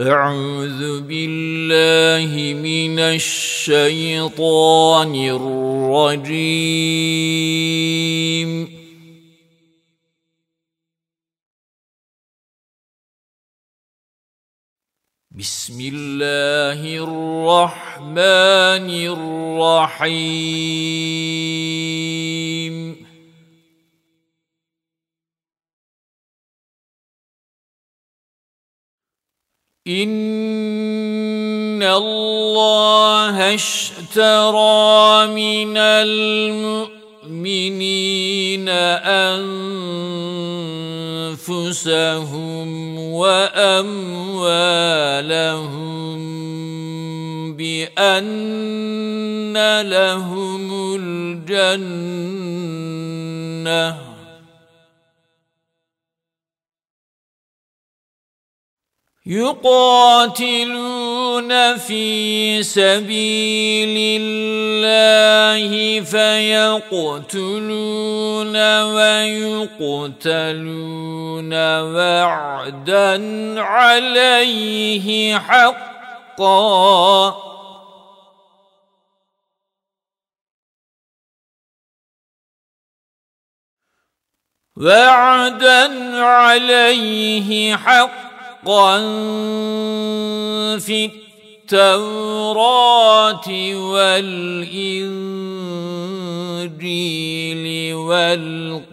أعوذ بالله من الشيطان الرجيم. بسم الله الرحمن الرحيم. ان الله اشترى من المؤمنين انفسهم واموالهم بان لهم الجنه يقاتلون في سبيل الله فيقتلون ويقتلون وعدا عليه حقا. وعدا عليه حقا. حقا في التوراة والإنجيل والقرآن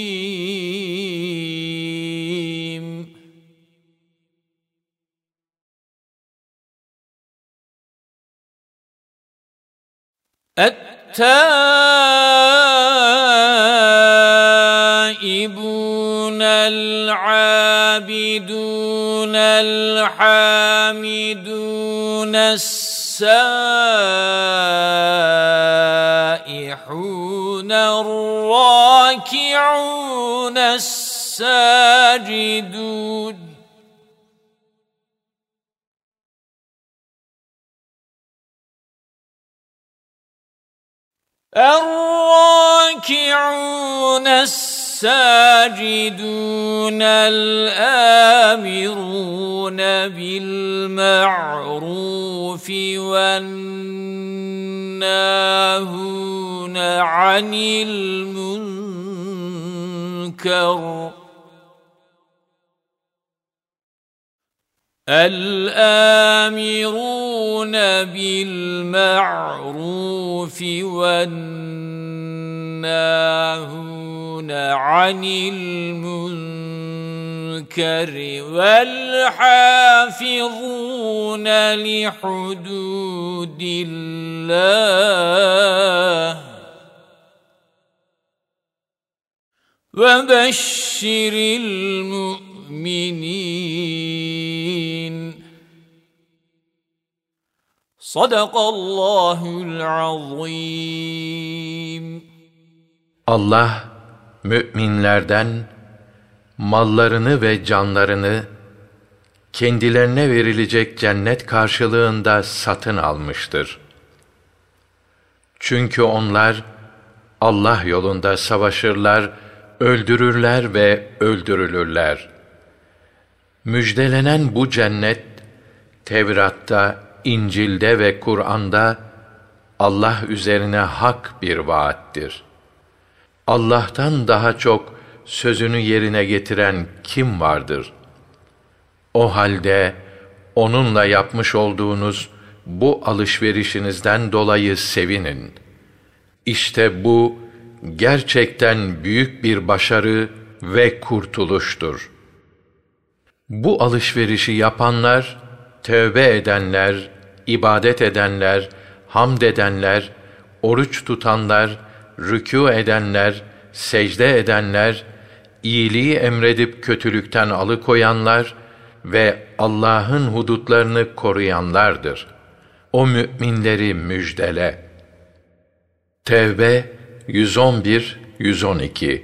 التائبون العابدون الحامدون السائحون الراكعون الساجدون. الراكعون الساجدون الآمرون بالمعروف والناهون عن المنكر الآمرون بالمعروف والناهون عن المنكر والحافظون لحدود الله وبشر المؤمنين صدق الله العظيم Allah müminlerden mallarını ve canlarını kendilerine verilecek cennet karşılığında satın almıştır. Çünkü onlar Allah yolunda savaşırlar, öldürürler ve öldürülürler. Müjdelenen bu cennet Tevrat'ta, İncil'de ve Kur'an'da Allah üzerine hak bir vaattir. Allah'tan daha çok sözünü yerine getiren kim vardır? O halde onunla yapmış olduğunuz bu alışverişinizden dolayı sevinin. İşte bu gerçekten büyük bir başarı ve kurtuluştur. Bu alışverişi yapanlar, tövbe edenler, ibadet edenler, hamd edenler, oruç tutanlar, rükû edenler, secde edenler, iyiliği emredip kötülükten alıkoyanlar ve Allah'ın hudutlarını koruyanlardır. O müminleri müjdele. Tevbe 111 112